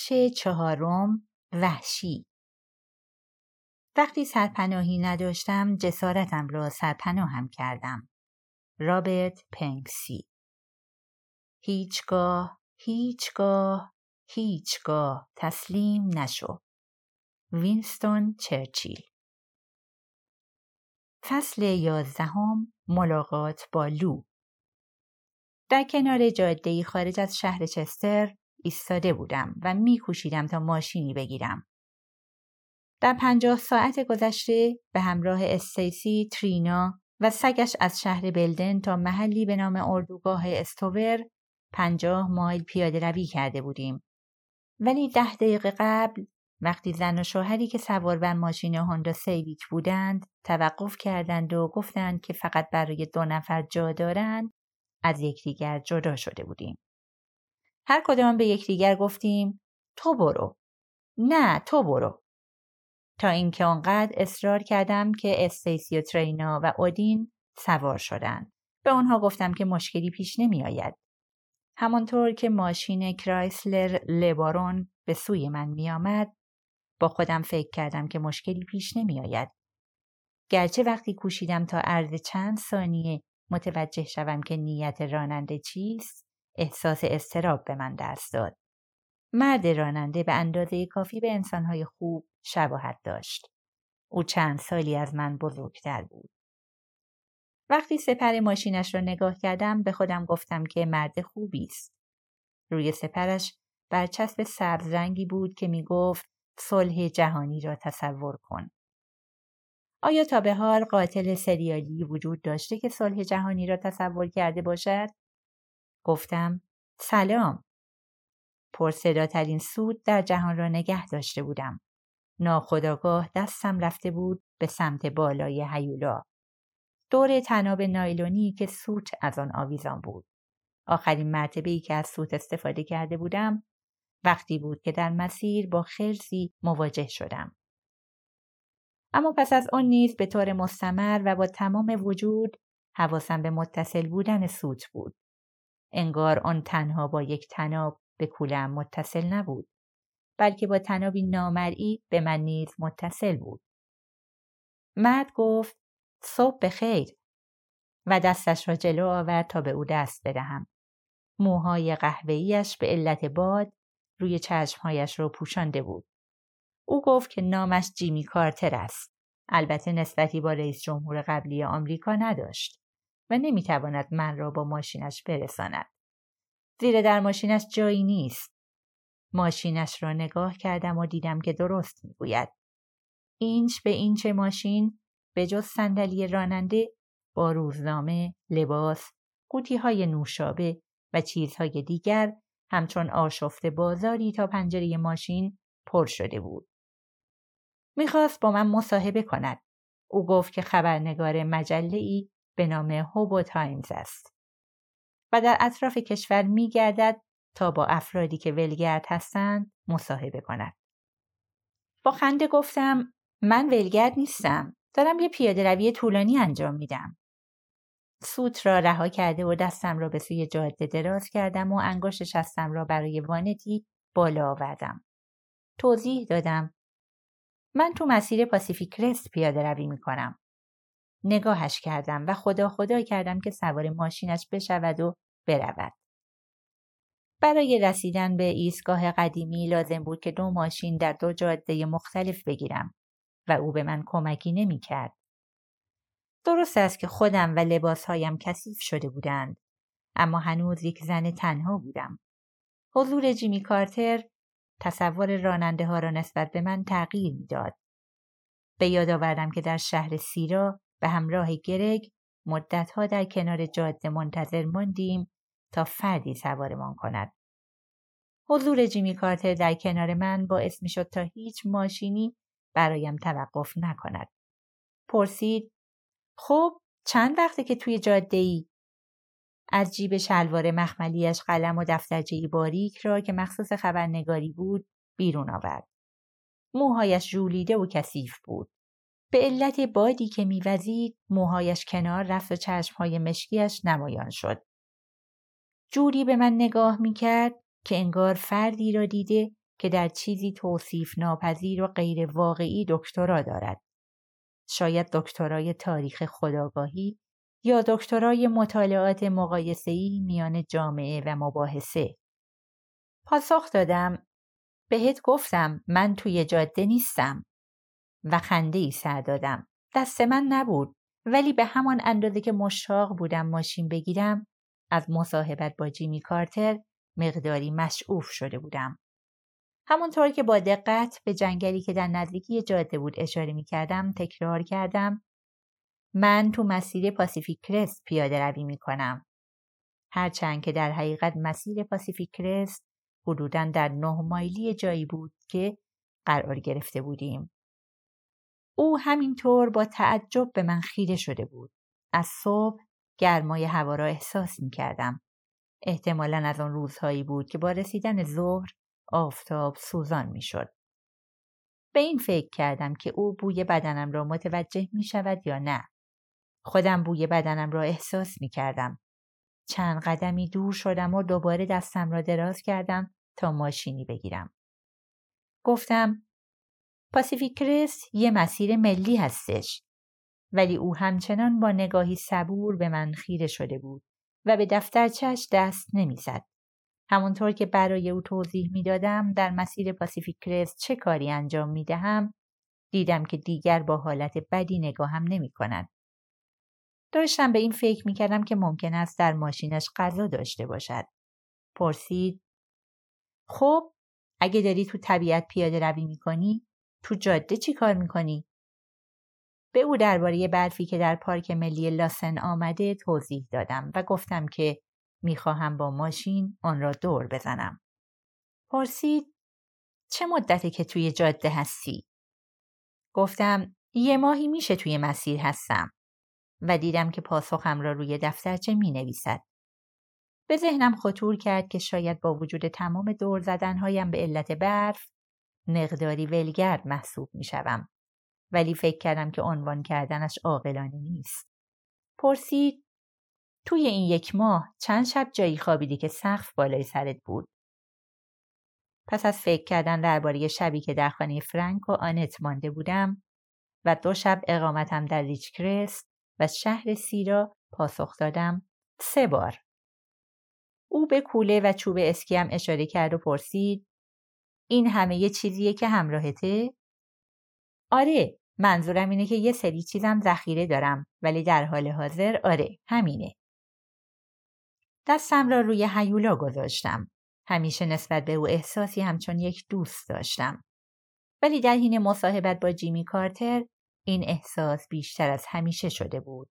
بخش چهارم وحشی. وقتی سرپناهی نداشتم جسارتم را سرپناهم کردم. رابرت پنکسی هیچگاه هیچگاه هیچگاه تسلیم نشو. وینستون چرچیل. فصل یازدهم ملاقات با لو. در کنار جاده خارج از شهر چستر ایستاده بودم و میکوشیدم تا ماشینی بگیرم. در پنجاه ساعت گذشته به همراه استیسی، ترینا و سگش از شهر بلدن تا محلی به نام اردوگاه استوور پنجاه مایل پیاده روی کرده بودیم. ولی ده دقیقه قبل وقتی زن و شوهری که سوار بر ماشین هوندا سیویک بودند توقف کردند و گفتند که فقط برای دو نفر جا دارند از یکدیگر جدا شده بودیم. هر کدام به یکدیگر گفتیم تو برو. نه تو برو. تا اینکه آنقدر اصرار کردم که استیسی و ترینا و اودین سوار شدند. به آنها گفتم که مشکلی پیش نمی آید. همانطور که ماشین کرایسلر لبارون به سوی من می آمد با خودم فکر کردم که مشکلی پیش نمی آید. گرچه وقتی کوشیدم تا عرض چند ثانیه متوجه شوم که نیت راننده چیست احساس استراب به من دست داد. مرد راننده به اندازه کافی به انسانهای خوب شباهت داشت. او چند سالی از من بزرگتر بود. وقتی سپر ماشینش را نگاه کردم به خودم گفتم که مرد خوبی است. روی سپرش برچسب سبز رنگی بود که می گفت صلح جهانی را تصور کن. آیا تا به حال قاتل سریالی وجود داشته که صلح جهانی را تصور کرده باشد؟ گفتم سلام. پرصداترین سود در جهان را نگه داشته بودم. ناخداگاه دستم رفته بود به سمت بالای هیولا. دور تناب نایلونی که سوت از آن آویزان بود. آخرین مرتبه ای که از سوت استفاده کرده بودم وقتی بود که در مسیر با خرسی مواجه شدم. اما پس از آن نیز به طور مستمر و با تمام وجود حواسم به متصل بودن سوت بود. انگار آن تنها با یک تناب به کولم متصل نبود بلکه با تنابی نامرئی به من نیز متصل بود. مرد گفت صبح خیر و دستش را جلو آورد تا به او دست بدهم. موهای قهوه‌ایش به علت باد روی چشمهایش را پوشانده بود. او گفت که نامش جیمی کارتر است. البته نسبتی با رئیس جمهور قبلی آمریکا نداشت و نمی‌تواند من را با ماشینش برساند. زیرا در ماشینش جایی نیست. ماشینش را نگاه کردم و دیدم که درست می‌گوید. اینچ به اینچ ماشین به جز صندلی راننده با روزنامه، لباس، قوطی های نوشابه و چیزهای دیگر همچون آشفت بازاری تا پنجره ماشین پر شده بود. می‌خواست با من مصاحبه کند. او گفت که خبرنگار مجله ای به نام هوبو تایمز است. و در اطراف کشور میگردد تا با افرادی که ولگرد هستند مصاحبه کند. با خنده گفتم من ولگرد نیستم. دارم یه پیاده روی طولانی انجام میدم. سوت را رها کرده و دستم را به سوی جاده دراز کردم و انگشت شستم را برای وانتی بالا آوردم. توضیح دادم من تو مسیر پاسیفیک رست پیاده روی می کنم. نگاهش کردم و خدا خدا کردم که سوار ماشینش بشود و برود. برای رسیدن به ایستگاه قدیمی لازم بود که دو ماشین در دو جاده مختلف بگیرم و او به من کمکی نمی کرد. درست است که خودم و لباسهایم کثیف شده بودند اما هنوز یک زن تنها بودم. حضور جیمی کارتر تصور راننده ها را نسبت به من تغییر می‌داد. به یاد آوردم که در شهر سیرا به همراه گرگ مدتها در کنار جاده منتظر ماندیم تا فردی سوارمان کند. حضور جیمی کارتر در کنار من باعث می شد تا هیچ ماشینی برایم توقف نکند. پرسید خب چند وقته که توی جاده ای؟ از جیب شلوار مخملیش قلم و دفترچه باریک را که مخصوص خبرنگاری بود بیرون آورد. موهایش ژولیده و کثیف بود. به علت بادی که میوزید موهایش کنار رفت و چشمهای مشکیش نمایان شد. جوری به من نگاه می‌کرد که انگار فردی را دیده که در چیزی توصیف ناپذیر و غیر واقعی دکترا دارد. شاید دکترای تاریخ خداگاهی یا دکترای مطالعات مقایسه‌ای میان جامعه و مباحثه. پاسخ دادم بهت گفتم من توی جاده نیستم و خنده ای سر دادم. دست من نبود ولی به همان اندازه که مشتاق بودم ماشین بگیرم از مصاحبت با جیمی کارتر مقداری مشعوف شده بودم. همونطور که با دقت به جنگلی که در نزدیکی جاده بود اشاره می کردم تکرار کردم من تو مسیر پاسیفیک کرست پیاده روی می کنم. هرچند که در حقیقت مسیر پاسیفیک کرست حدودا در نه مایلی جایی بود که قرار گرفته بودیم. او همینطور با تعجب به من خیره شده بود. از صبح گرمای هوا را احساس می کردم. احتمالا از آن روزهایی بود که با رسیدن ظهر آفتاب سوزان می شد. به این فکر کردم که او بوی بدنم را متوجه می شود یا نه. خودم بوی بدنم را احساس می کردم. چند قدمی دور شدم و دوباره دستم را دراز کردم تا ماشینی بگیرم. گفتم پاسیفیک کرست یه مسیر ملی هستش. ولی او همچنان با نگاهی صبور به من خیره شده بود و به دفترچش دست نمی‌زد. همونطور که برای او توضیح می‌دادم در مسیر پاسیفیک کرست چه کاری انجام می دهم دیدم که دیگر با حالت بدی نگاهم نمی کند. داشتم به این فکر می کردم که ممکن است در ماشینش غذا داشته باشد. پرسید خب اگه داری تو طبیعت پیاده روی می کنی تو جاده چی کار می کنی؟ به او درباره برفی که در پارک ملی لاسن آمده توضیح دادم و گفتم که می‌خواهم با ماشین آن را دور بزنم. پرسید چه مدته که توی جاده هستی؟ گفتم یه ماهی میشه توی مسیر هستم و دیدم که پاسخم را روی دفترچه می نویسد. به ذهنم خطور کرد که شاید با وجود تمام دور زدنهایم به علت برف مقداری ولگرد محسوب می شوم. ولی فکر کردم که عنوان کردنش عاقلانه نیست. پرسید توی این یک ماه چند شب جایی خوابیدی که سقف بالای سرت بود؟ پس از فکر کردن درباره شبی که در خانه فرانک و آنت مانده بودم و دو شب اقامتم در ریچکرست و شهر سیرا پاسخ دادم سه بار. او به کوله و چوب اسکیم اشاره کرد و پرسید این همه یه چیزیه که همراهته؟ آره منظورم اینه که یه سری چیزم ذخیره دارم ولی در حال حاضر آره همینه. دستم را روی هیولا گذاشتم. همیشه نسبت به او احساسی همچون یک دوست داشتم. ولی در حین مصاحبت با جیمی کارتر این احساس بیشتر از همیشه شده بود.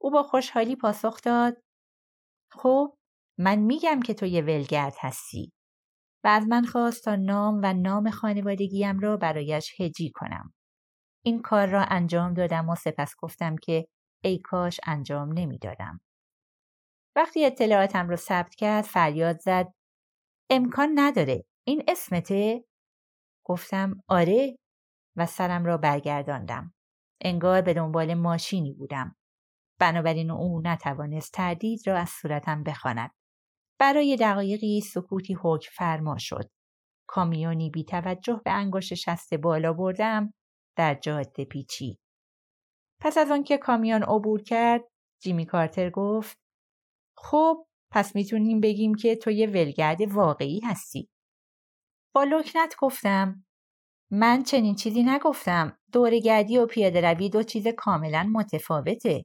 او با خوشحالی پاسخ داد خب من میگم که تو یه ولگرد هستی و از من خواست تا نام و نام خانوادگیم را برایش هجی کنم. این کار را انجام دادم و سپس گفتم که ای کاش انجام نمی‌دادم. وقتی اطلاعاتم رو ثبت کرد فریاد زد امکان نداره این اسمته؟ گفتم آره و سرم را برگرداندم. انگار به دنبال ماشینی بودم. بنابراین او نتوانست تردید را از صورتم بخواند. برای دقایقی سکوتی حکم فرما شد. کامیونی بی توجه به انگشت شست بالا بردم در جاده پیچی. پس از آنکه کامیون عبور کرد جیمی کارتر گفت خب پس می‌تونیم بگیم که تو یه ولگرد واقعی هستی. با لکنت گفتم من چنین چیزی نگفتم. دورگردی و پیاده روی دو چیز کاملا متفاوته.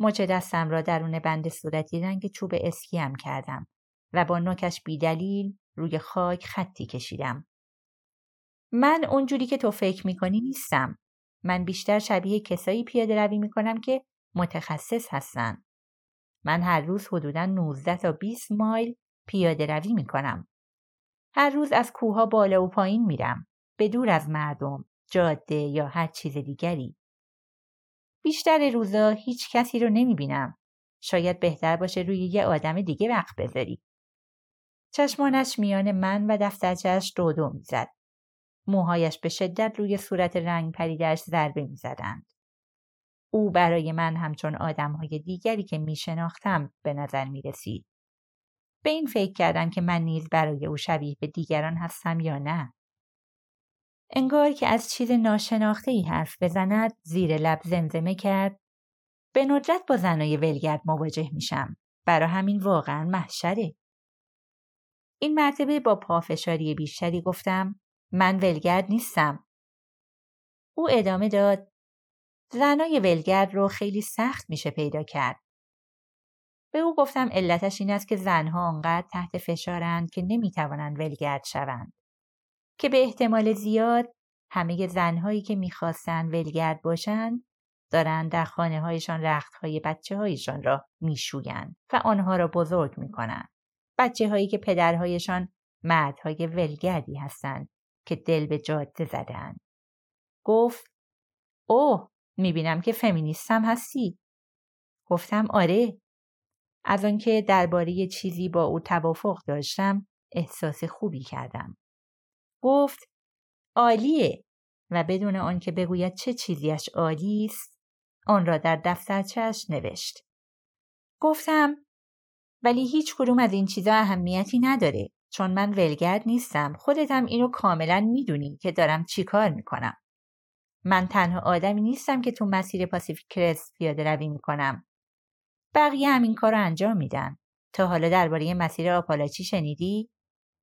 مچ دستم را درون بند صورتی رنگ چوب اسکیم کردم و با نوکش بیدلیل روی خاک خطی کشیدم. من اونجوری که تو فکر می‌کنی نیستم. من بیشتر شبیه کسایی پیاده روی می‌کنم که متخصص هستن. من هر روز حدودا 19 تا 20 مایل پیاده روی می‌کنم. هر روز از کوها بالا و پایین میرم. به دور از مردم، جاده یا هر چیز دیگری. بیشتر روزا هیچ کسی رو نمی‌بینم. شاید بهتر باشه روی یه آدم دیگه وقت بذاری. چشمانش میان من و دفترچهش دو دو می‌زد. موهایش به شدت روی صورت رنگ پریدش ضربه می‌زدند. او برای من همچون آدمهای دیگری که می شناختم به نظر می رسید. به این فکر کردم که من نیز برای او شبیه به دیگران هستم یا نه. انگار که از چیز ناشناخته ای حرف بزند زیر لب زمزمه کرد به ندرت با زنای ولگرد مواجه میشم. برا همین واقعا محشره. این مرتبه با پافشاری بیشتری گفتم من ولگرد نیستم. او ادامه داد زنای ولگرد رو خیلی سخت میشه پیدا کرد. به او گفتم علتش این است که زنها آنقدر تحت فشارند که نمی‌توانند ولگرد شوند. که به احتمال زیاد همه زنهایی که می‌خواستند ولگرد باشند دارند در خانه هایشان رخت های بچه هایشان را میشویند و آنها را بزرگ می‌کنند. بچه هایی که پدرهایشان مردهای ولگردی هستند که دل به جاده زدند. گفت اوه می‌بینم که فمینیستم هستی. گفتم آره. از آنکه درباره چیزی با او توافق داشتم احساس خوبی کردم. گفت عالیه و بدون آنکه بگوید چه چیزیش عالی است آن را در دفترچهش نوشت. گفتم ولی هیچ کدوم از این چیزا اهمیتی نداره چون من ولگرد نیستم خودتم اینو کاملا می‌دونی که دارم چیکار می‌کنم. من تنها آدمی نیستم که تو مسیر پاسیفیک کرست پیاده روی می‌کنم. بقیه هم این کار رو انجام میدن. تا حالا درباره مسیر آپالاچی شنیدی؟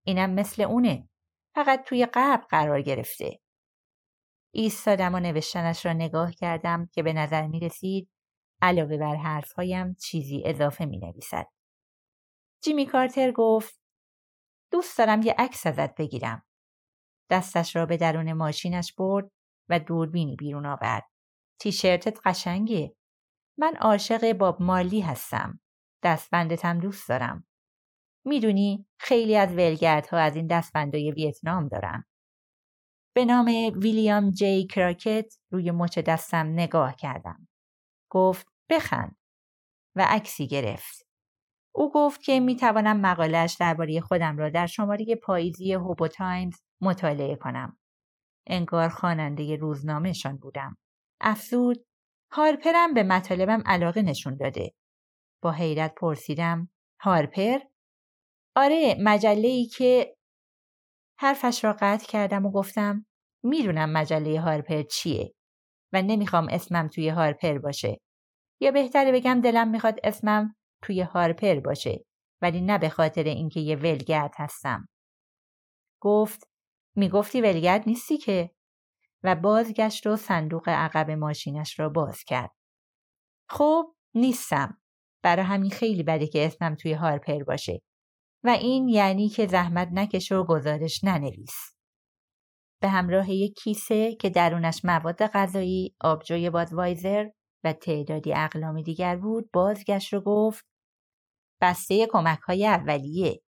اینم مثل اونه. فقط توی قبل قرار گرفته. ایستادم و نوشتنش را نگاه کردم که به نظر می رسید علاوه بر حرفهایم چیزی اضافه می نویسد. جیمی کارتر گفت دوست دارم یه عکس ازت بگیرم. دستش را به درون ماشینش برد و دوربینی بیرون آورد. تیشرتت قشنگه. من عاشق باب مالی هستم. دستبندتم دوست دارم. می‌دونی خیلی از ولگردها از این دستبندای ویتنام دارن. به نام ویلیام جی کراکت روی مچ دستم نگاه کردم. گفت بخند و عکسی گرفت. او گفت که می توانم مقالش درباره خودم را در شماره پاییزی هوبو تایمز مطالعه کنم. انگار خواننده روزنامهشان بودم. افزود هارپرم به مطالبم علاقه نشون داده. با حیرت پرسیدم هارپر؟ آره مجله ای که حرفش را قطع کردم و گفتم می‌دونم مجله هارپر چیه و نمی‌خوام اسمم توی هارپر باشه. یا بهتره بگم دلم می‌خواد اسمم توی هارپر باشه ولی نه به خاطر اینکه یه ولگرد هستم. گفت می‌گفتی ولگرد نیستی که و بازگشت و صندوق عقب ماشینش را باز کرد. خب نیستم. برای همین خیلی بده که اسمم توی هارپر باشه. و این یعنی که زحمت نکش و گزارش ننویس. به همراه یک کیسه که درونش مواد غذایی، آبجوی بادوایزر و تعدادی اقلام دیگر بود بازگشت و گفت بسته کمک های اولیه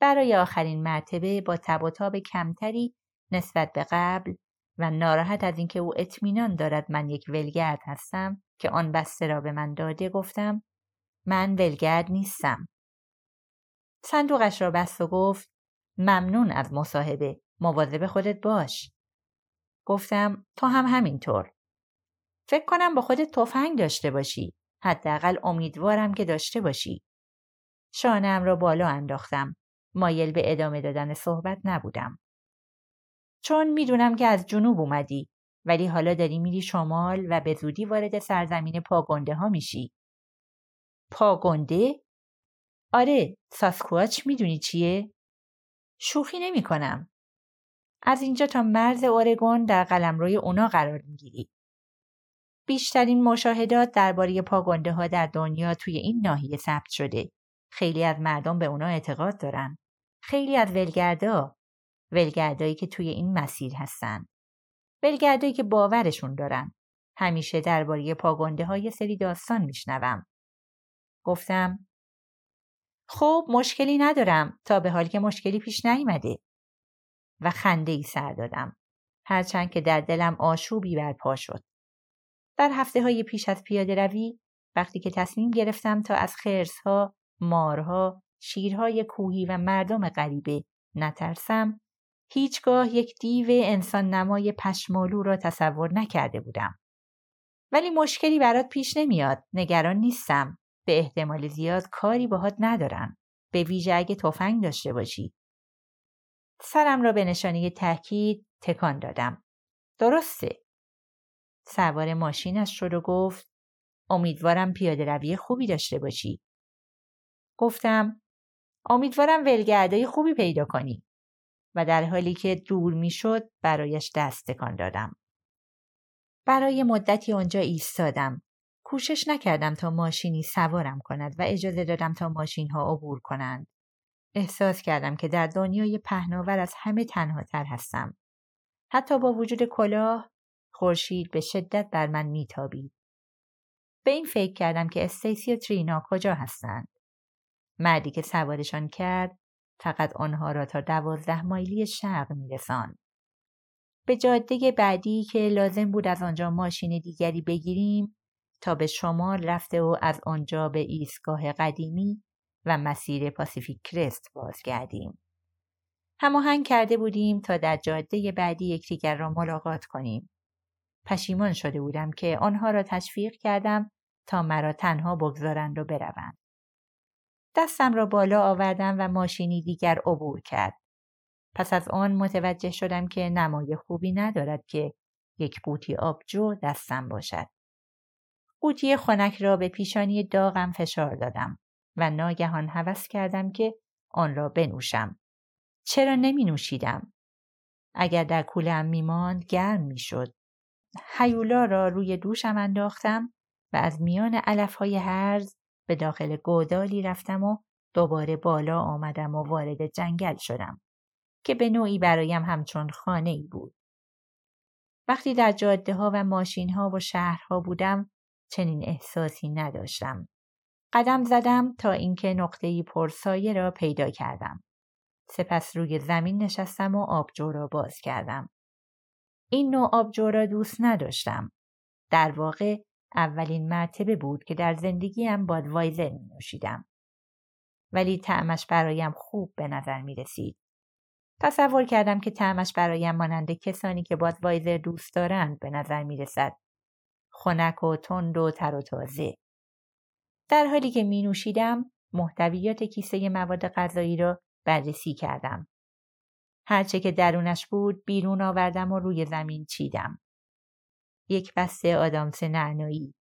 برای آخرین مرتبه با تب و تاب کمتری نسبت به قبل و ناراحت از اینکه او اطمینان دارد من یک ولگرد هستم که آن بسته را به من داده گفتم من ولگرد نیستم صندوقش را بست و گفت ممنون از مصاحبه مواظب خودت باش. گفتم تو هم همینطور. فکر کنم با خودت تفنگ داشته باشی حداقل امیدوارم که داشته باشی. شانم را بالا انداختم. مایل به ادامه دادن صحبت نبودم. چون می‌دونم که از جنوب اومدی ولی حالا داری میری شمال و به زودی وارد سرزمین پاگنده ها میشی. پاگنده؟ آره ساسکواچ می‌دونی چیه؟ شوخی نمی کنم. از اینجا تا مرز اورگون در قلمروی اونا قرار می‌گیری. بیشترین مشاهدات درباره پاگنده ها در دنیا توی این ناحیه ثبت شده. خیلی از مردم به اونا اعتقاد دارن. خیلی از ولگردا ولگردایی که توی این مسیر هستن. ولگردایی که باورشون دارن. همیشه درباره پاگنده های سری داستان میشنوم. گفتم خب مشکلی ندارم تا به حال که مشکلی پیش نیامده و خنده ای سر دادم هرچند که در دلم آشوبی برپا شد در هفته های پیش از پیاده روی وقتی که تصمیم گرفتم تا از خرسها، مارها، شیرهای کوهی و مردم غریبه نترسم هیچگاه یک دیو انسان نمای پشمالو را تصور نکرده بودم. ولی مشکلی برات پیش نمیاد. نگران نیستم. به احتمال زیاد کاری باهات ندارن. به ویژه اگه تفنگ داشته باشی. سرم را به نشانه تاکید تکان دادم. درسته. سوار ماشینش شد و گفت امیدوارم پیاده روی خوبی داشته باشی. گفتم امیدوارم ولگردای خوبی پیدا کنی و در حالی که دور می‌شد برایش دست تکان دادم. برای مدتی آنجا ایستادم. کوشش نکردم تا ماشینی سوارم کند و اجازه دادم تا ماشین ها عبور کنند. احساس کردم که در دنیای پهناور از همه تنها تر هستم. حتی با وجود کلاه خورشید به شدت بر من میتابید. به این فکر کردم که استیسی و ترینا کجا هستند. مردی که سوارشان کرد فقط آنها را تا دوازده مایلی شرق میرساند. به جاده بعدی که لازم بود از آنجا ماشین دیگری بگیریم تا به شمال رفته و از آنجا به ایستگاه قدیمی و مسیر پاسیفیک کرست بازگردیم. هماهنگ کرده بودیم تا در جاده بعدی یکدیگر را ملاقات کنیم. پشیمان شده بودم که آنها را تشویق کردم تا مرا تنها بگذارند و بروند. دستم را بالا آوردم و ماشینی دیگر عبور کرد. پس از آن متوجه شدم که نمای خوبی ندارد که یک قوطی آبجو دستم باشد. قوطی خنک را به پیشانی داغم فشار دادم و ناگهان هوس کردم که آن را بنوشم. چرا نمی نوشیدم؟ اگر در کولم می ماند گرم می شد. حیولا را روی دوشم انداختم و از میان علفهای هرز به داخل گودالی رفتم و دوباره بالا آمدم و وارد جنگل شدم که به نوعی برایم همچون خانه ای بود. وقتی در جاده ها و ماشین ها و شهرها بودم چنین احساسی نداشتم. قدم زدم تا اینکه نقطه‌ای پرسایه را پیدا کردم. سپس روی زمین نشستم و آبجو را باز کردم. این نوع آبجو را دوست نداشتم. در واقع اولین مرتبه بود که در زندگیم بادوایزر می نوشیدم. ولی تعمش برایم خوب به نظر می رسید. تصور کردم که تعمش برایم مانند کسانی که بادوایزر دوست دارند به نظر می رسد. خنک و تند و تر و تازه. در حالی که می نوشیدم محتویات کیسه مواد غذایی را بررسی کردم. هرچه که درونش بود بیرون آوردم و روی زمین چیدم. یک بسته آدامس نعنایی،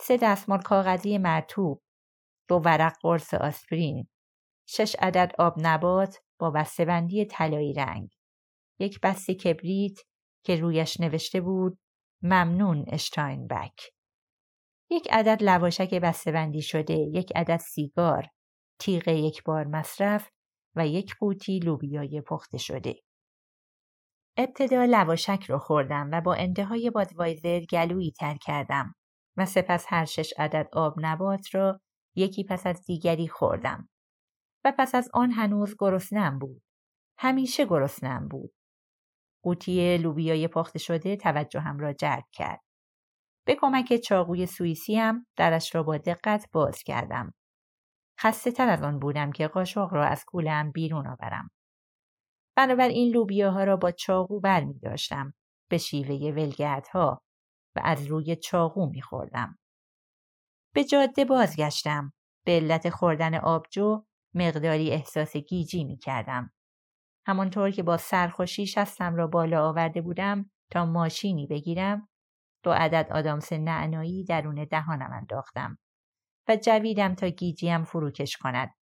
سه دستمال کاغذی مرتوب، دو ورق قرص آسپرین، شش عدد آب نبات با بسته‌بندی طلایی رنگ، یک بسته کبریت که رویش نوشته بود ممنون اشتاینبک. یک عدد لواشک بسته‌بندی شده، یک عدد سیگار، تیغ یک بار مصرف و یک قوطی لوبیای پخته شده. ابتدا لواشک رو خوردم و با انتهای بادوایزر گلویی تر کردم و سپس هر شش عدد آب نبات را یکی پس از دیگری خوردم و پس از آن هنوز گرسنم بود. همیشه گرسنم بود. قوطی لوبیای پخته شده توجهم را جلب کرد. به کمک چاقوی سوئیسی هم درش را با دقت باز کردم. خسته تر از آن بودم که قاشق را از کولم بیرون آورم. بنابراین لوبیاها را با چاقو بر می داشتم به شیوه ها و از روی چاقو می خوردم. به جاده بازگشتم. به علت خوردن آبجو مقداری احساس گیجی می کردم. همانطور که با سرخوشی شستم را بالا آورده بودم تا ماشینی بگیرم دو عدد آدامس نعنایی درون دهانم انداختم و جویدم تا گیجیم فروکش کند.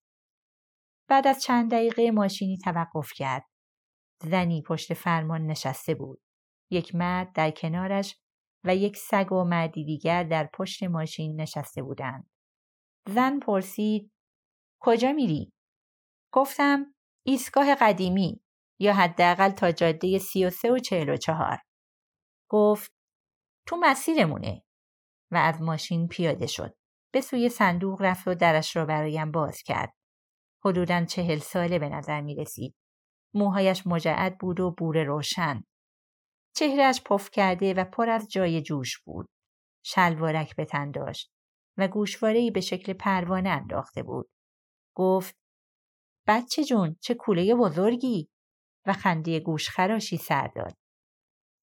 بعد از چند دقیقه ماشینی توقف کرد. زنی پشت فرمان نشسته بود. یک مرد در کنارش و یک سگ و مردی دیگر در پشت ماشین نشسته بودند. زن پرسید کجا میری؟ گفتم ایستگاه قدیمی یا حداقل تا جاده سی و سه و چهل و چهار. گفت تو مسیرمونه و از ماشین پیاده شد. به سوی صندوق رفت و درش را برایم باز کرد. حدوداً چهل ساله به نظر می رسید. موهایش مجعد بود و بور روشن. چهرش پف کرده و پر از جای جوش بود. شلوارک به تن داشت و گوشوارهای به شکل پروانه انداخته بود. گفت بچه جون چه کوله بزرگی و خنده گوش خراشی سر داد.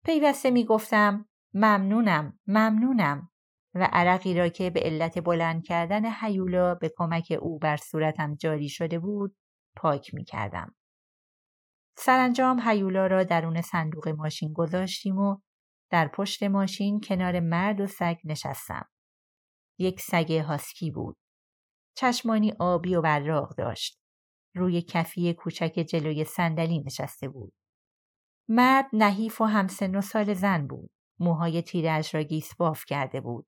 پیوسته می گفتم ممنونم ممنونم و عرقی را که به علت بلند کردن حیولا به کمک او بر صورتم جاری شده بود پاک می کردم. سرانجام حیولا را درون صندوق ماشین گذاشتیم و در پشت ماشین کنار مرد و سگ نشستم. یک سگ هاسکی بود. چشمانی آبی و براق داشت. روی کفی کوچک جلوی صندلی نشسته بود. مرد نحیف و همسن و سال زن بود. موهای تیرش را گیس باف کرده بود.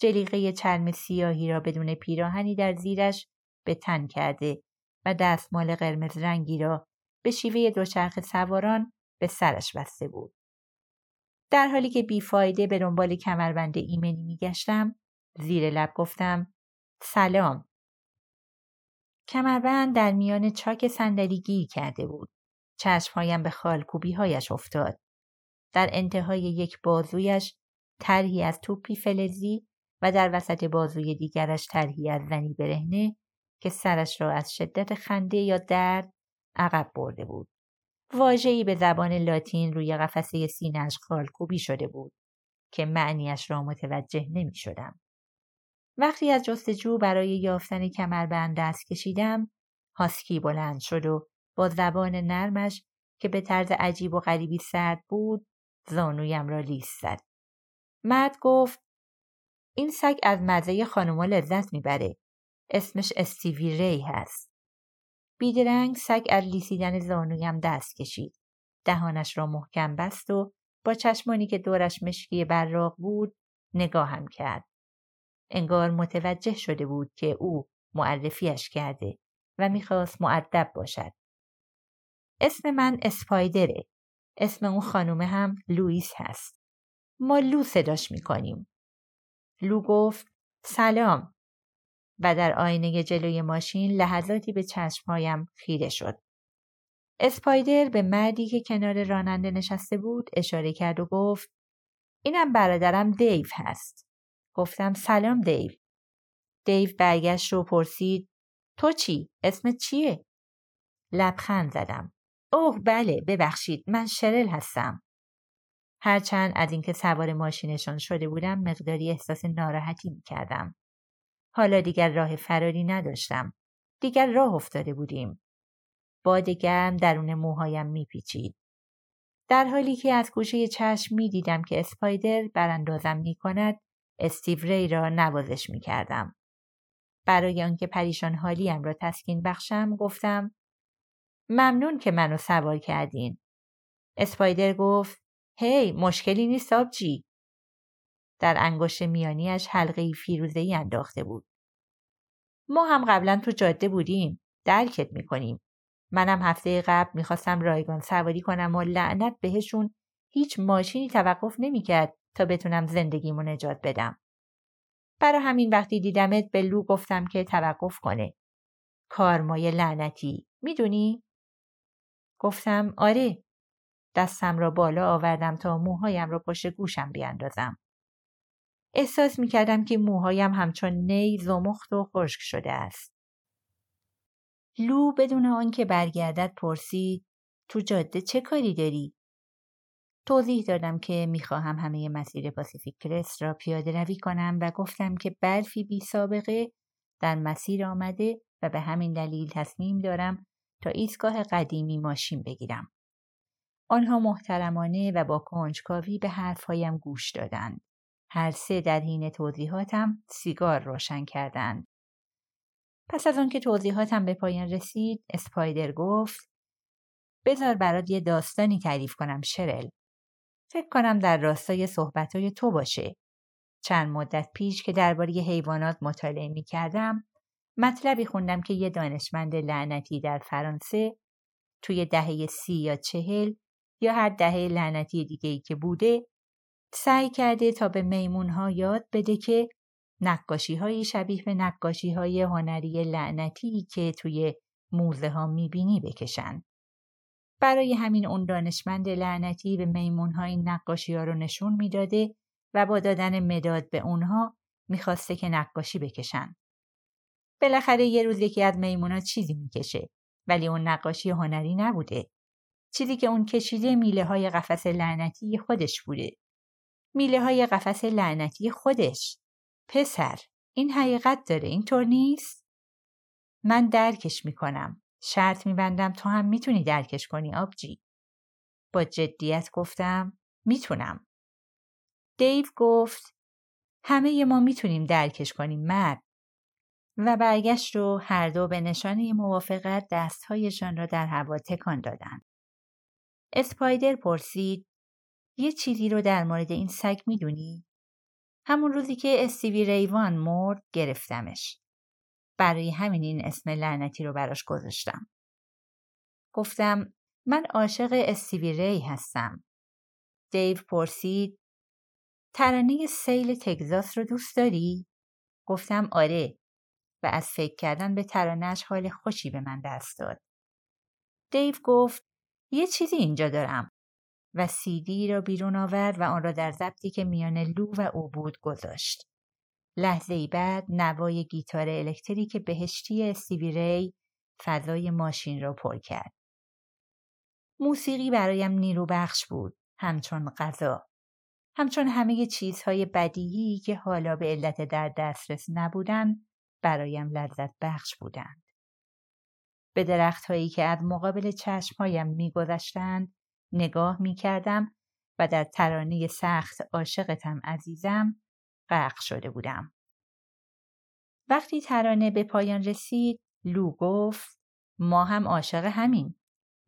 جلیقه چرم سیاهی را بدون پیراهنی در زیرش به تن کرده و دستمال قرمز رنگی را به شیوه دوچرخ سواران به سرش بسته بود. در حالی که بیفایده به دنبال کمربند ایمنی میگشتم زیر لب گفتم سلام کمربند در میان چاک صندلی گیر کرده بود چشمهایم به خالکوبی هایش افتاد در انتهای یک بازویش طرحی از توپی فلزی و در وسط بازوی دیگرش طرحی از زنی برهنه که سرش را از شدت خنده یا درد عقب برده بود. واجهی به زبان لاتین روی قفسه سینهاش خالکوبی شده بود که معنیش را متوجه نمی شدم. وقتی از جستجو برای یافتن کمربند دست کشیدم هاسکی بلند شد و با زبان نرمش که به طرز عجیب و غریبی سرد بود زانویم را لیست زد. مرد گفت این سگ از مزه خانوما لذت می‌بره. اسمش استیوی ری هست. بیدرنگ سگ از لیسیدن زانویم دست کشید. دهانش را محکم بست و با چشمانی که دورش مشکی براق بود نگاهم کرد. انگار متوجه شده بود که او معرفیش کرده و می‌خواست معدب باشد. اسم من اسپایدره. اسم اون خانومه هم لوئیس هست. ما لو صداش می‌کنیم. لو گفت سلام و در آینه جلوی ماشین لحظاتی به چشمهایم خیره شد. اسپایدر به مردی که کنار راننده نشسته بود اشاره کرد و گفت اینم برادرم دیو هست. گفتم سلام دیو. دیو برگشت و پرسید تو چی؟ اسمت چیه؟ لبخند زدم. اوه بله ببخشید من شرل هستم. هرچند از اینکه سوار ماشینشان شده بودم مقداری احساس ناراحتی می کردم. حالا دیگر راه فراری نداشتم. دیگر راه افتاده بودیم. باد گرم درون موهایم میپیچید. در حالی که از گوشه چشم می دیدم که اسپایدر براندازم می کند استیو ری را نوازش می کردم. برای آنکه پریشان حالیم را تسکین بخشم گفتم ممنون که منو سوار کردین. اسپایدر گفت هی مشکلی نیست آبجی. در انگشت میانیش حلقه فیروزهی انداخته بود. ما هم قبلا تو جاده بودیم. درکت می‌کنیم. منم هفته قبل می‌خواستم رایگان سواری کنم و لعنت بهشون هیچ ماشینی توقف نمی‌کرد تا بتونم زندگیمو نجات بدم. برا همین وقتی دیدمت به لو گفتم که توقف کنه. کارمای لعنتی. می‌دونی؟ گفتم آره. دستم را بالا آوردم تا موهایم را پشت گوشم بیاندازم. احساس می کردم که موهایم همچون نی زمخت و خشک شده است. لو بدون آنکه برگردد پرسید تو جاده چه کاری داری؟ توضیح دادم که می‌خواهم همه مسیر پاسیفیک کرست را پیاده روی کنم و گفتم که برفی بی سابقه در مسیر آمده و به همین دلیل تصمیم دارم تا ایستگاه قدیمی ماشین بگیرم. آنها محترمانه و با کنجکاوی به حرفهایم گوش دادند. هر سه در حین توضیحاتم سیگار روشن کردند. پس از آنکه توضیحاتم به پایان رسید اسپایدر گفت بذار برات یه داستانی تعریف کنم شرل فکر کنم در راستای صحبتهای تو باشه چند مدت پیش که درباره حیوانات مطالعه می کردم مطلبی خوندم که یه دانشمند لعنتی در فرانسه توی دهه سی یا چهل یا هر دهه لعنتی دیگه ای که بوده سعی کرده تا به میمون ها یاد بده که نقاشی های شبیه به نقاشی های هنری لعنتی که توی موزه ها می‌بینی بکشن. برای همین اون دانشمند لعنتی به میمون های نقاشی ها رو نشون می‌داده و با دادن مداد به اونها می‌خواسته که نقاشی بکشن. بالاخره یه روز یکی از میمونا چیزی می‌کشه ولی اون نقاشی هنری نبوده. چیزی که اون کشیده میله های قفس لعنتی خودش بوده. میله های قفس لعنتی خودش. پسر این حقیقت داره اینطور نیست؟ من درکش می‌کنم. شرط میبندم تو هم می‌تونی درکش کنی آبجی. با جدیت گفتم می‌تونم. دیو گفت همه ما می‌تونیم درکش کنیم مرد. و برگشت رو هر دو به نشانه موافقت دستهایشان را در هوا تکان دادند. اسپایدر پرسید یه چیزی رو در مورد این سگ می‌دونی؟ همون روزی که استیوی ریوان مرد گرفتمش. برای همین این اسم لعنتی رو براش گذاشتم. گفتم من عاشق استیوی ری هستم. دیو پرسید ترانه سیل تگزاس رو دوست داری؟ گفتم آره و از فکر کردن به ترانهش حال خوشی به من دست داد. دیو گفت یه چیزی اینجا دارم و سیدی را بیرون آورد و آن را در ضبطی که میان لو و او بود گذاشت. لحظه ای بعد نوای گیتار الکتریک بهشتی استیوی ری فضای ماشین را پر کرد. موسیقی برایم نیرو بخش بود همچون غذا. همچون همه چیزهای بدیهی که حالا به علت در دسترس نبودند برایم لذت بخش بودند. به درخت هایی که از مقابل چشمهایم میگذشتند نگاه می کردم و در ترانه سخت عاشقتم عزیزم غرق شده بودم. وقتی ترانه به پایان رسید لو گفت ما هم عاشق همین.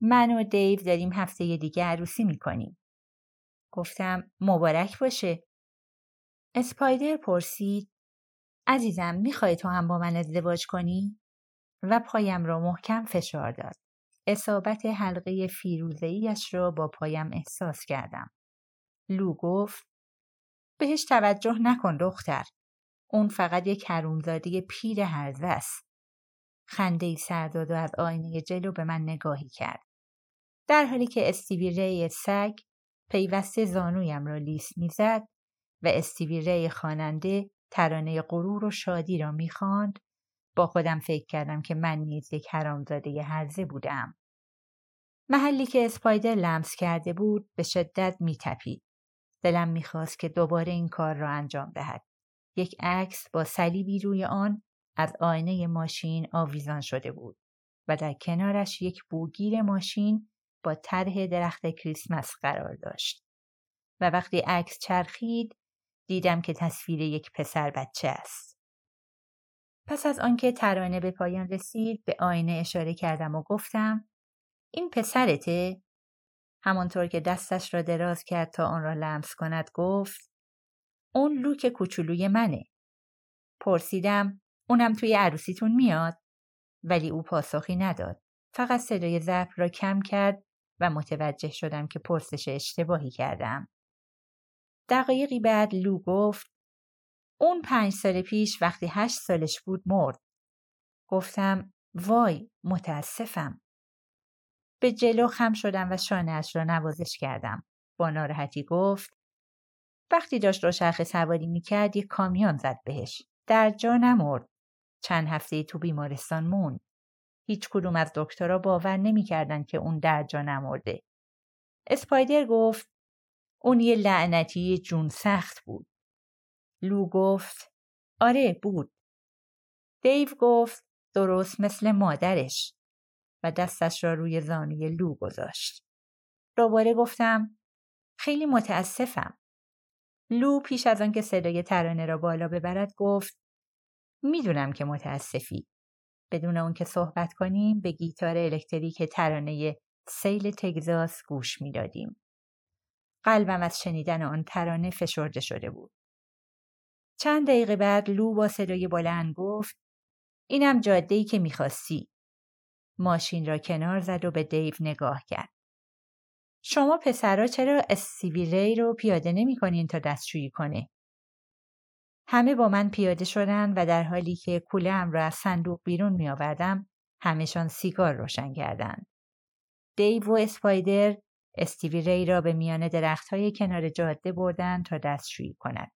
من و دیو داریم هفته دیگه عروسی می‌کنیم. گفتم مبارک باشه. اسپایدر پرسید عزیزم می‌خوای تو هم با من ازدواج کنی؟ و پایم را محکم فشار داد. اصابت حلقه فیروزهیش را با پایم احساس کردم. لو گفت بهش توجه نکن دختر. اون فقط یک حرومزاده پیر هرزه است. خنده ای سرداد و از آینه جلو به من نگاهی کرد. در حالی که استیوی ری سگ پیوسته زانویم را لیس می‌زد و استیوی ری خواننده ترانه غرور و شادی را می‌خواند با خودم فکر کردم که من نیز یک حرامزاده هرزه بودم محلی که اسپایدر لمس کرده بود به شدت میتپید دلم می‌خواست که دوباره این کار را انجام دهد یک عکس با صلیبی روی آن از آینه ماشین آویزان شده بود و در کنارش یک بوگیر ماشین با طرح درخت کریسمس قرار داشت و وقتی عکس چرخید دیدم که تصویر یک پسر بچه است. پس از آنکه ترانه به پایان رسید به آینه اشاره کردم و گفتم این پسرته؟ همانطور که دستش را دراز کرد تا آن را لمس کند گفت اون لوک کوچولوی منه. پرسیدم اونم توی عروسیتون میاد؟ ولی او پاسخی نداد. فقط صدای ضبط را کم کرد و متوجه شدم که پرسش اشتباهی کردم. دقایقی بعد لو گفت اون پنج سال پیش وقتی هشت سالش بود مرد. گفتم وای متاسفم. به جلو خم شدم و شانهاش را نوازش کردم. با ناراحتی گفت وقتی داشت روشرخ سواری می‌کرد یک کامیون زد بهش. در جا نمرد. چند هفته تو بیمارستان موند. هیچ کدوم از دکترها باور نمی‌کردند که اون در جا نمرده. اسپایدر گفت اون یه لعنتی جون سخت بود. لو گفت آره بود. دیو گفت درست مثل مادرش و دستش را روی زانوی لو گذاشت. دوباره گفتم خیلی متاسفم. لو پیش از آنکه صدای ترانه را بالا ببرد گفت می‌دونم که متاسفی. بدون اون که صحبت کنیم به گیتار الکتریک ترانه سیل تگزاس گوش می‌دادیم. قلبم از شنیدن آن ترانه فشرده شده بود. چند دقیقه بعد لو با صدای بلند گفت اینم جاده ای که می‌خواستی. ماشین را کنار زد و به دیو نگاه کرد. شما پسرا چرا استیوی ری رو پیاده نمی کنین تا دستشویی کنه؟ همه با من پیاده شدن و در حالی که کولم را از صندوق بیرون می آوردم همهشان سیگار روشن کردند. دیو و اسپایدر استیوی ری را به میان درختهای کنار جاده بردن تا دستشویی کند.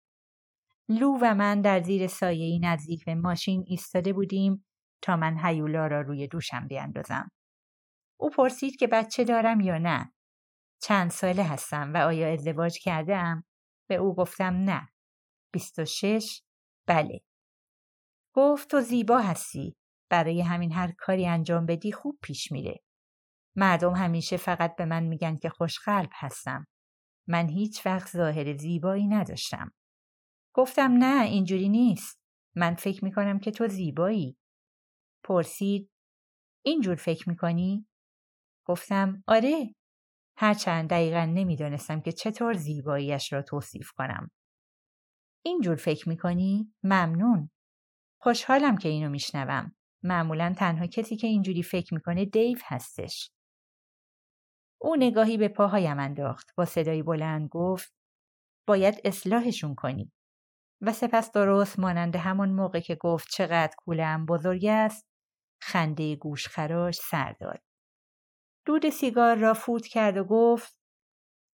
لو و من در زیر سایه نزدیک به ماشین ایستاده بودیم تا من هیولا را روی دوشم بیاندازم. او پرسید که بچه دارم یا نه. چند ساله هستم و آیا ازدواج کرده ام؟ به او گفتم نه. 26 بله. گفت تو زیبا هستی. برای همین هر کاری انجام بدی خوب پیش میره. مردم همیشه فقط به من میگن که خوشقلب هستم. من هیچ وقت ظاهر زیبایی نداشتم. گفتم نه اینجوری نیست. من فکر می‌کنم که تو زیبایی. پرسید اینجور فکر می‌کنی؟ گفتم آره. هرچند دقیقا نمی‌دانستم که چطور زیباییش را توصیف کنم. اینجور فکر می‌کنی؟ ممنون. خوشحالم که اینو میشنوم. معمولا تنها کسی که اینجوری فکر می‌کنه دیو هستش. او نگاهی به پاهایم انداخت. با صدایی بلند گفت باید اصلاحشون کنی. و سپس درست مانند همون موقع که گفت چقدر کولم بزرگ است خنده گوش خراش سر داد. دود سیگار را فوت کرد و گفت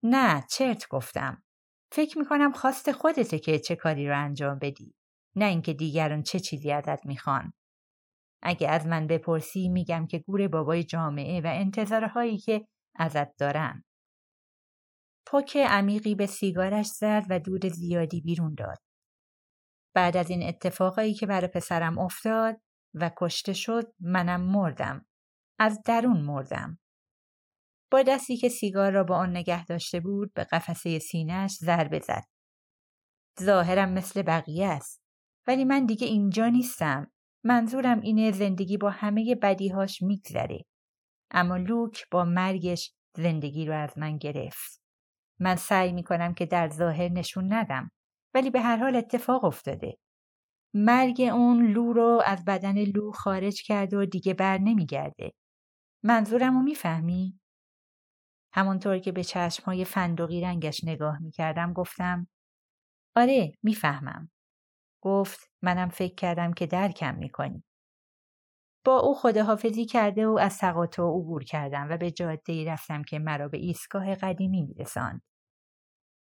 نه چرت گفتم. فکر می‌کنم خواست خودته که چه کاری را انجام بدی. نه اینکه دیگران چه چیزی ازت می‌خوان. اگه از من بپرسی میگم که گور بابای جامعه و انتظارهایی که ازت دارن. پک عمیقی به سیگارش زد و دود زیادی بیرون داد. بعد از این اتفاقایی که برای پسرم افتاد و کشته شد منم مردم. از درون مردم. با دستی که سیگار را با آن نگه داشته بود به قفسه سینهش ضربه زد. ظاهرم مثل بقیه است. ولی من دیگه اینجا نیستم. منظورم اینه زندگی با همه بدیهاش میگذره. اما لوک با مرگش زندگی رو از من گرفت. من سعی می‌کنم که در ظاهر نشون ندم. ولی به هر حال اتفاق افتاده. مرگ اون لو رو از بدن لو خارج کرد و دیگه بر نمیگرده. منظورم رو می‌فهمی؟ همونطور که به چشمهای فندقی رنگش نگاه می‌کردم گفتم آره می‌فهمم. گفت منم فکر کردم که درکم می‌کنی. با او خداحافظی کرده و از تقاطع عبور کردم و به جاده ای رفتم که مرا به ایستگاه قدیمی میرساند.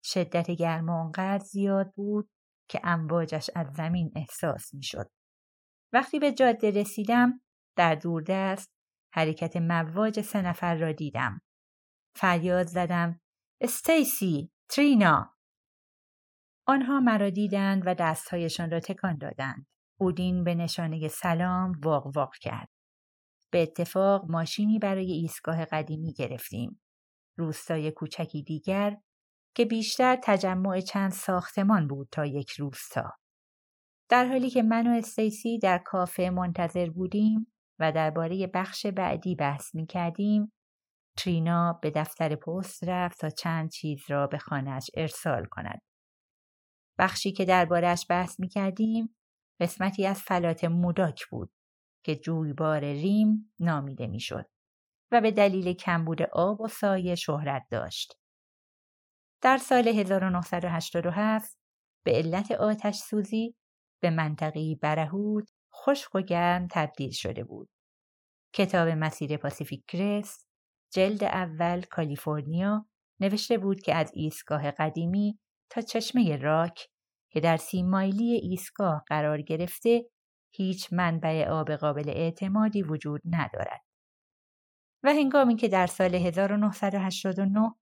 شدت گرما آنقدر زیاد بود که امواجش از زمین احساس می‌شد. وقتی به جاده رسیدم در دوردست حرکت مواج سه نفر را دیدم. فریاد زدم استیسی ترینا آنها مرا دیدند و دستهایشان را تکان دادند. اودین به نشانه سلام واق واق کرد. به اتفاق ماشینی برای ایستگاه قدیمی گرفتیم. روستای کوچکی دیگر که بیشتر تجمع چند ساختمان بود تا یک روستا. در حالی که من و استیسی در کافه منتظر بودیم و درباره بخش بعدی بحث می کردیم، ترینا به دفتر پست رفت تا چند چیز را به خانهش ارسال کند. بخشی که دربارهش بحث می کردیم قسمتی از فلات موداک بود که جویبار ریم نامیده می‌شد و به دلیل کمبود آب و سایه شهرت داشت. در سال 1987 به علت آتش سوزی به منطقی برهود خشک و گرم تبدیل شده بود. کتاب مسیر پاسیفیک کرست جلد اول کالیفرنیا نوشته بود که از ایستگاه قدیمی تا چشمه راک که در سی مایلی ایستگاه قرار گرفته هیچ منبع آب قابل اعتمادی وجود ندارد. و هنگامی که در سال 1989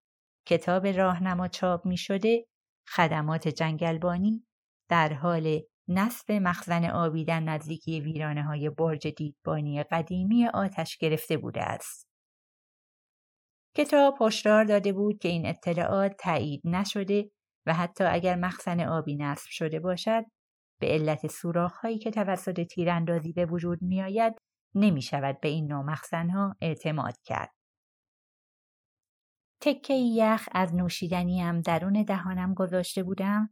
کتاب راهنما چاپ می شده خدمات جنگلبانی در حال نصب مخزن آبی در نزدیکی ویرانه های برج دیدبانی قدیمی آتش گرفته بوده است. کتاب هشدار داده بود که این اطلاعات تایید نشده و حتی اگر مخزن آبی نصب شده باشد به علت هایی که توسط تیراندازی به وجود می آید نمی شود به این نوع ها اعتماد کرد. تکه یخ از نوشیدنیم درون دهانم گذاشته بودم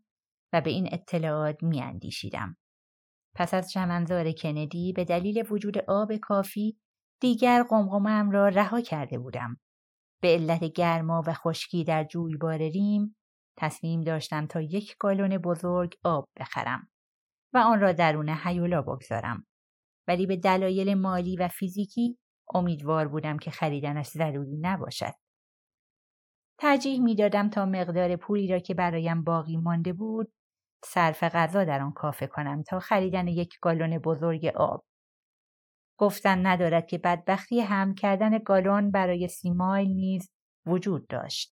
و به این اطلاعات می اندیشیدم. پس از شمنزار کندی به دلیل وجود آب کافی دیگر قمقمم را رها کرده بودم. به علت گرما و خشکی در جویبار ریم تصمیم داشتم تا یک گالون بزرگ آب بخرم و آن را درون هیولا بگذارم. ولی به دلایل مالی و فیزیکی امیدوار بودم که خریدنش ضروری نباشد. ترجیح می دادم تا مقدار پولی را که برایم باقی مانده بود صرف غذا در آن کافه کنم تا خریدن یک گالون بزرگ آب. گفتن ندارد که بدبختی هم کردن گالون برای سی مایل نیز وجود داشت.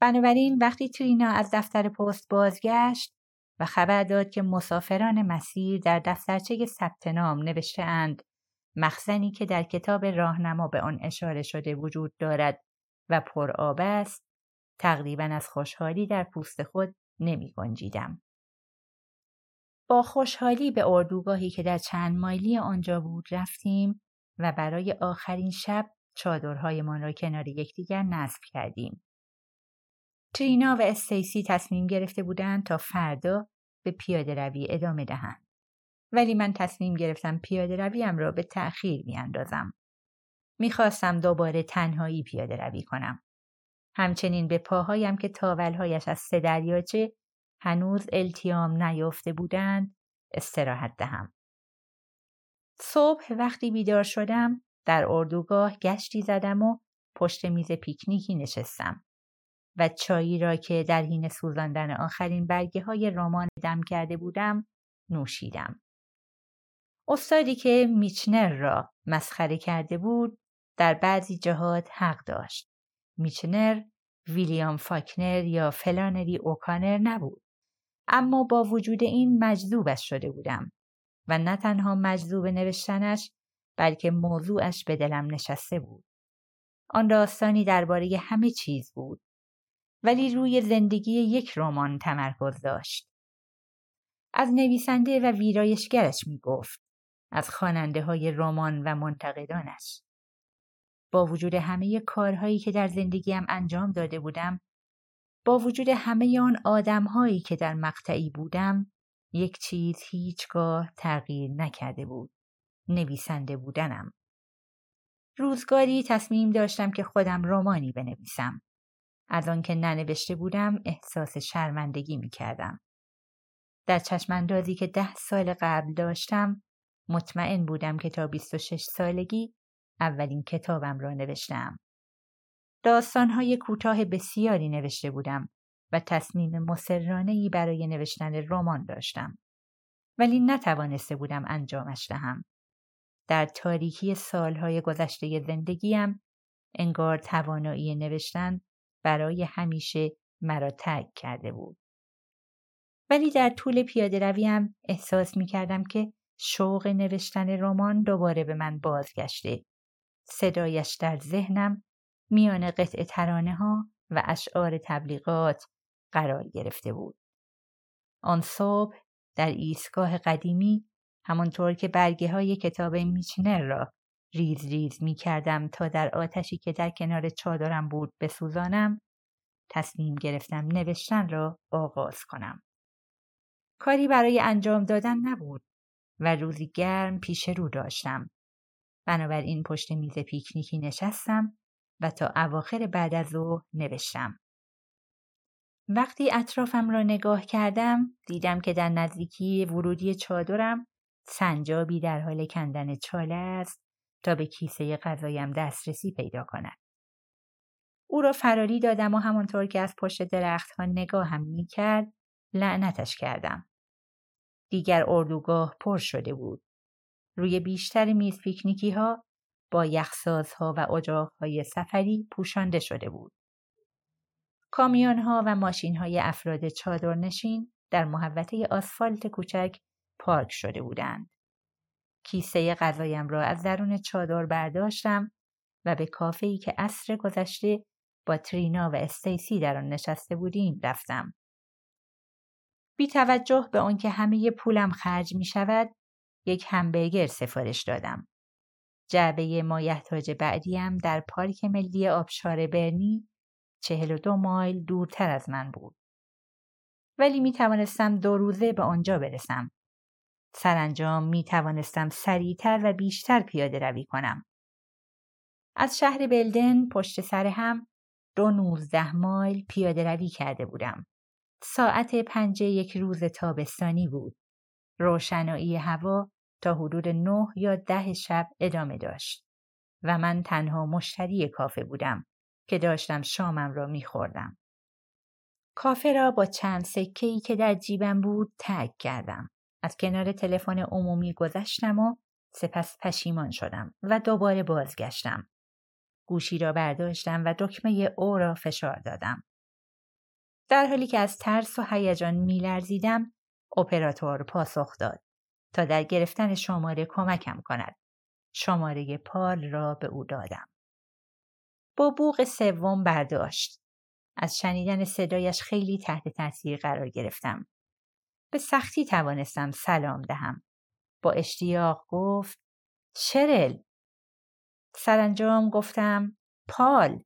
بنابراین وقتی ترینا از دفتر پست بازگشت و خبر داد که مسافران مسیر در دفترچه ثبت نام نوشته اند مخزنی که در کتاب راهنما به آن اشاره شده وجود دارد و آب است تقریبا از خوشحالی در پوست خود نمی گنجیدم. با خوشحالی به اردوگاهی که در چند مایلی آنجا بود رفتیم و برای آخرین شب چادرهایمان را کنار یکدیگر نصب کردیم. ترینا و استیسی تصمیم گرفته بودند تا فردا به پیاده روی ادامه دهند. ولی من تصمیم گرفتم پیاده رویم را به تأخیر بیاندازم. می‌خواستم دوباره تنهایی پیاده روی کنم. همچنین به پاهایم که تاولهایش از سه دریاچه هنوز التیام نیافته بودند استراحت دهم. صبح وقتی بیدار شدم در اردوگاه گشتی زدم و پشت میز پیکنیکی نشستم و چایی را که در حین سوزاندن آخرین برگه های رمان دم کرده بودم نوشیدم. استادی که میچنر را مسخره کرده بود در بعضی جهات حق داشت. میچنر ویلیام فاکنر یا فلانری اوکانر نبود. اما با وجود این مجذوبش شده بودم و نه تنها مجذوب نوشتنش بلکه موضوعش به دلم نشسته بود. آن داستانی درباره همه چیز بود ولی روی زندگی یک رمان تمرکز داشت. از نویسنده و ویرایشگرش می گفت. از خواننده های رمان و منتقدانش. با وجود همه کارهایی که در زندگیم انجام داده بودم با وجود همه آن آدمهایی که در مقطعی بودم یک چیز هیچگاه تغییر نکرده بود نویسنده بودنم روزگاری تصمیم داشتم که خودم رومانی بنویسم از آنکه ننوشته بودم احساس شرمندگی می کردم. در چشماندازی که ده سال قبل داشتم مطمئن بودم که تا 26 سالگی اولین کتابم را نوشتم. داستانهای کوتاه بسیاری نوشته بودم و تصمیم مسرانهی برای نوشتن رمان داشتم. ولی نتوانسته بودم انجامش دهم. در تاریکی سالهای گذشته زندگیم انگار توانایی نوشتن برای همیشه مرا ترک کرده بود. ولی در طول پیاده رویم احساس می کردم که شوق نوشتن رمان دوباره به من بازگشته. صدایش در ذهنم میان قطع ترانه ها و اشعار تبلیغات قرار گرفته بود. آن صبح در ایستگاه قدیمی همانطور که برگه های کتاب میچنر را ریز ریز می کردم تا در آتشی که در کنار چادرم بود بسوزانم تصمیم گرفتم نوشتن را آغاز کنم. کاری برای انجام دادن نبود و روزی گرم پیش رو داشتم. بنابراین پشت میز پیکنیکی نشستم و تا اواخر بعد از ظهر نوشتم. وقتی اطرافم را نگاه کردم دیدم که در نزدیکی ورودی چادرم سنجابی در حال کندن چاله است تا به کیسه غذایم دسترسی پیدا کند. او را فراری دادم و همانطور که از پشت درختها نگاهم می کرد لعنتش کردم. دیگر اردوگاه پر شده بود. روی بیشتر میز پیکنیکی ها با یخسازها و اجاقهای سفری پوشانده شده بود. کامیون ها و ماشین های افراد چادرنشین در محوطه آسفالت کوچک پارک شده بودند. کیسه غذایم را از درون چادر برداشتم و به کافه که عصر گذشته با ترینا و استیسی در آن نشسته بودیم رفتم. بی توجه به آنکه همه پولم خرج می شود یک همبرگر سفارش دادم. جعبه مایحتاج بعدیم در پارک ملی آبشار برنی چهل و دو مایل دورتر از من بود. ولی می توانستم دو روزه به آنجا برسم. سرانجام می توانستم سریعتر و بیشتر پیاده روی کنم. از شهر بلدن پشت سر هم دو نوزده مایل پیاده روی کرده بودم. ساعت پنج یک روز تابستانی بود. روشنایی هوا تا حدود نه یا ده شب ادامه داشت و من تنها مشتری کافه بودم که داشتم شامم را میخوردم. کافه را با چند سکهی که در جیبم بود تگ کردم. از کنار تلفن عمومی گذشتم و سپس پشیمان شدم و دوباره بازگشتم. گوشی را برداشتم و دکمه او را فشار دادم. در حالی که از ترس و هیجان میلرزیدم اپراتور پاسخ داد تا در گرفتن شماره کمکم کند. شماره پال را به او دادم. با بوغ سوم برداشت. از شنیدن صدایش خیلی تحت تاثیر قرار گرفتم. به سختی توانستم سلام دهم. با اشتیاق گفت شرل. سرانجام گفتم پال.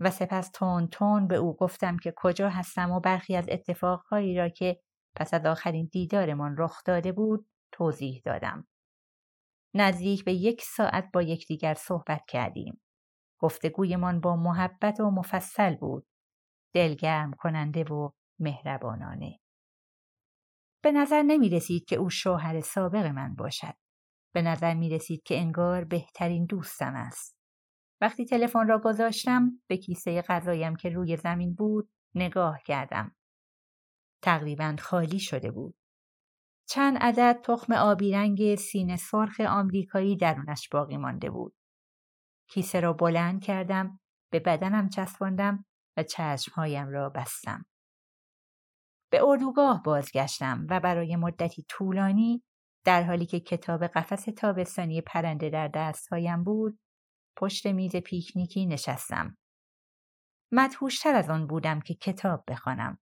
و سپس تون تون به او گفتم که کجا هستم و برخی از اتفاقهایی را که پس از آخرین دیدارمان رخ داده بود توضیح دادم. نزدیک به یک ساعت با یکدیگر صحبت کردیم. گفتگویمان با محبت و مفصل بود. دلگرم کننده و مهربانانه. به نظر نمی رسید که او شوهر سابق من باشد. به نظر می رسید که انگار بهترین دوستم است. وقتی تلفن را گذاشتم به کیسه غذایم که روی زمین بود نگاه کردم. تقریبا خالی شده بود. چند عدد تخم آبی رنگ سینه سرخ آمریکایی درونش باقی مانده بود. کیسه را بلند کردم، به بدنم چسباندم و چشمهایم را بستم. به اردوگاه بازگشتم و برای مدتی طولانی در حالی که کتاب قفس تابستانی پرنده در دستهایم بود پشت میز پیکنیکی نشستم. مدهوشتر از آن بودم که کتاب بخوانم.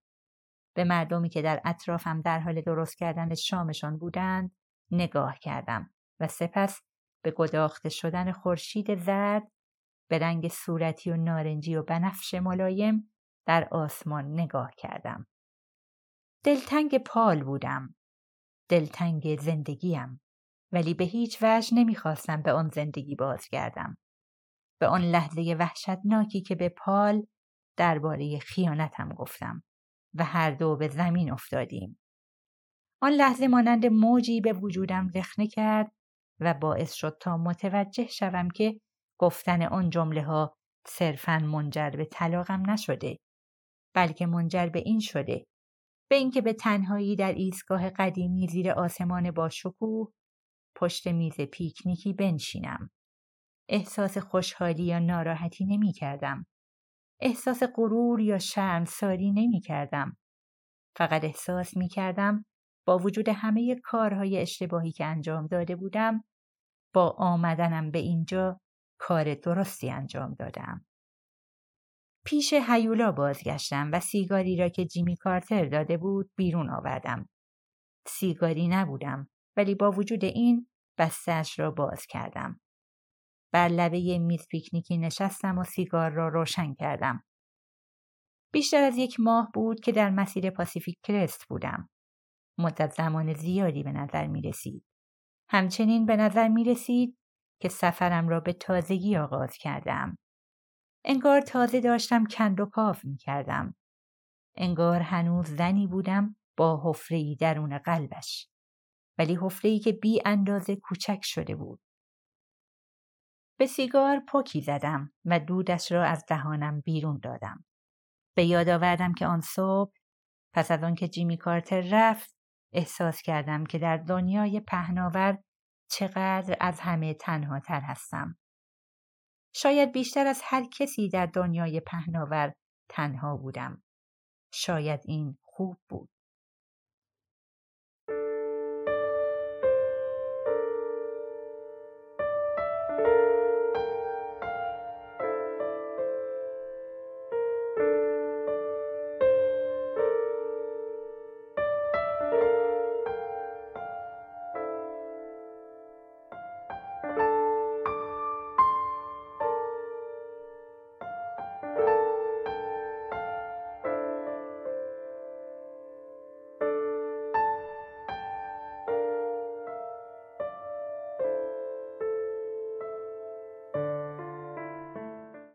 به مردمی که در اطرافم در حال درست کردن شامشان بودند نگاه کردم و سپس به گداخته شدن خورشید زرد به رنگ صورتی و نارنجی و بنفش ملایم در آسمان نگاه کردم. دلتنگ پال بودم. دلتنگ زندگیم. ولی به هیچ وجه نمی‌خواستم به آن زندگی بازگردم. به آن لحظه وحشتناکی که به پال درباره خیانتم گفتم و هر دو به زمین افتادیم. آن لحظه مانند موجی به وجودم رخنه کرد و باعث شد تا متوجه شوم که گفتن آن جمله ها صرفا منجر به طلاقم نشده بلکه منجر به این شده به اینکه به تنهایی در ایستگاه قدیمی زیر آسمان با شکوه پشت میز پیکنیکی بنشینم احساس خوشحالی یا ناراحتی نمی کردم. احساس غرور یا شرمساری نمی کردم. فقط احساس می کردم با وجود همه کارهای اشتباهی که انجام داده بودم با آمدنم به اینجا کار درستی انجام دادم. پیش هیولا بازگشتم و سیگاری را که جیمی کارتر داده بود بیرون آوردم. سیگاری نبودم ولی با وجود این بستش را باز کردم. بر لبه میز پیکنیکی نشستم و سیگار را روشن کردم. بیشتر از یک ماه بود که در مسیر پاسیفیک کرست بودم. مدت زمان زیادی به نظر می رسید. همچنین به نظر می رسید که سفرم را به تازگی آغاز کردم. انگار تازه داشتم کند و کاف می کردم. انگار هنوز زنی بودم با حفره‌ای درون قلبش. ولی حفره‌ای که بی اندازه کوچک شده بود. به سیگار پوکی زدم و دودش را از دهانم بیرون دادم. به یاد آوردم که آن صبح پس از آنکه جیمی کارتر رفت احساس کردم که در دنیای پهناور چقدر از همه تنها تر هستم. شاید بیشتر از هر کسی در دنیای پهناور تنها بودم. شاید این خوب بود.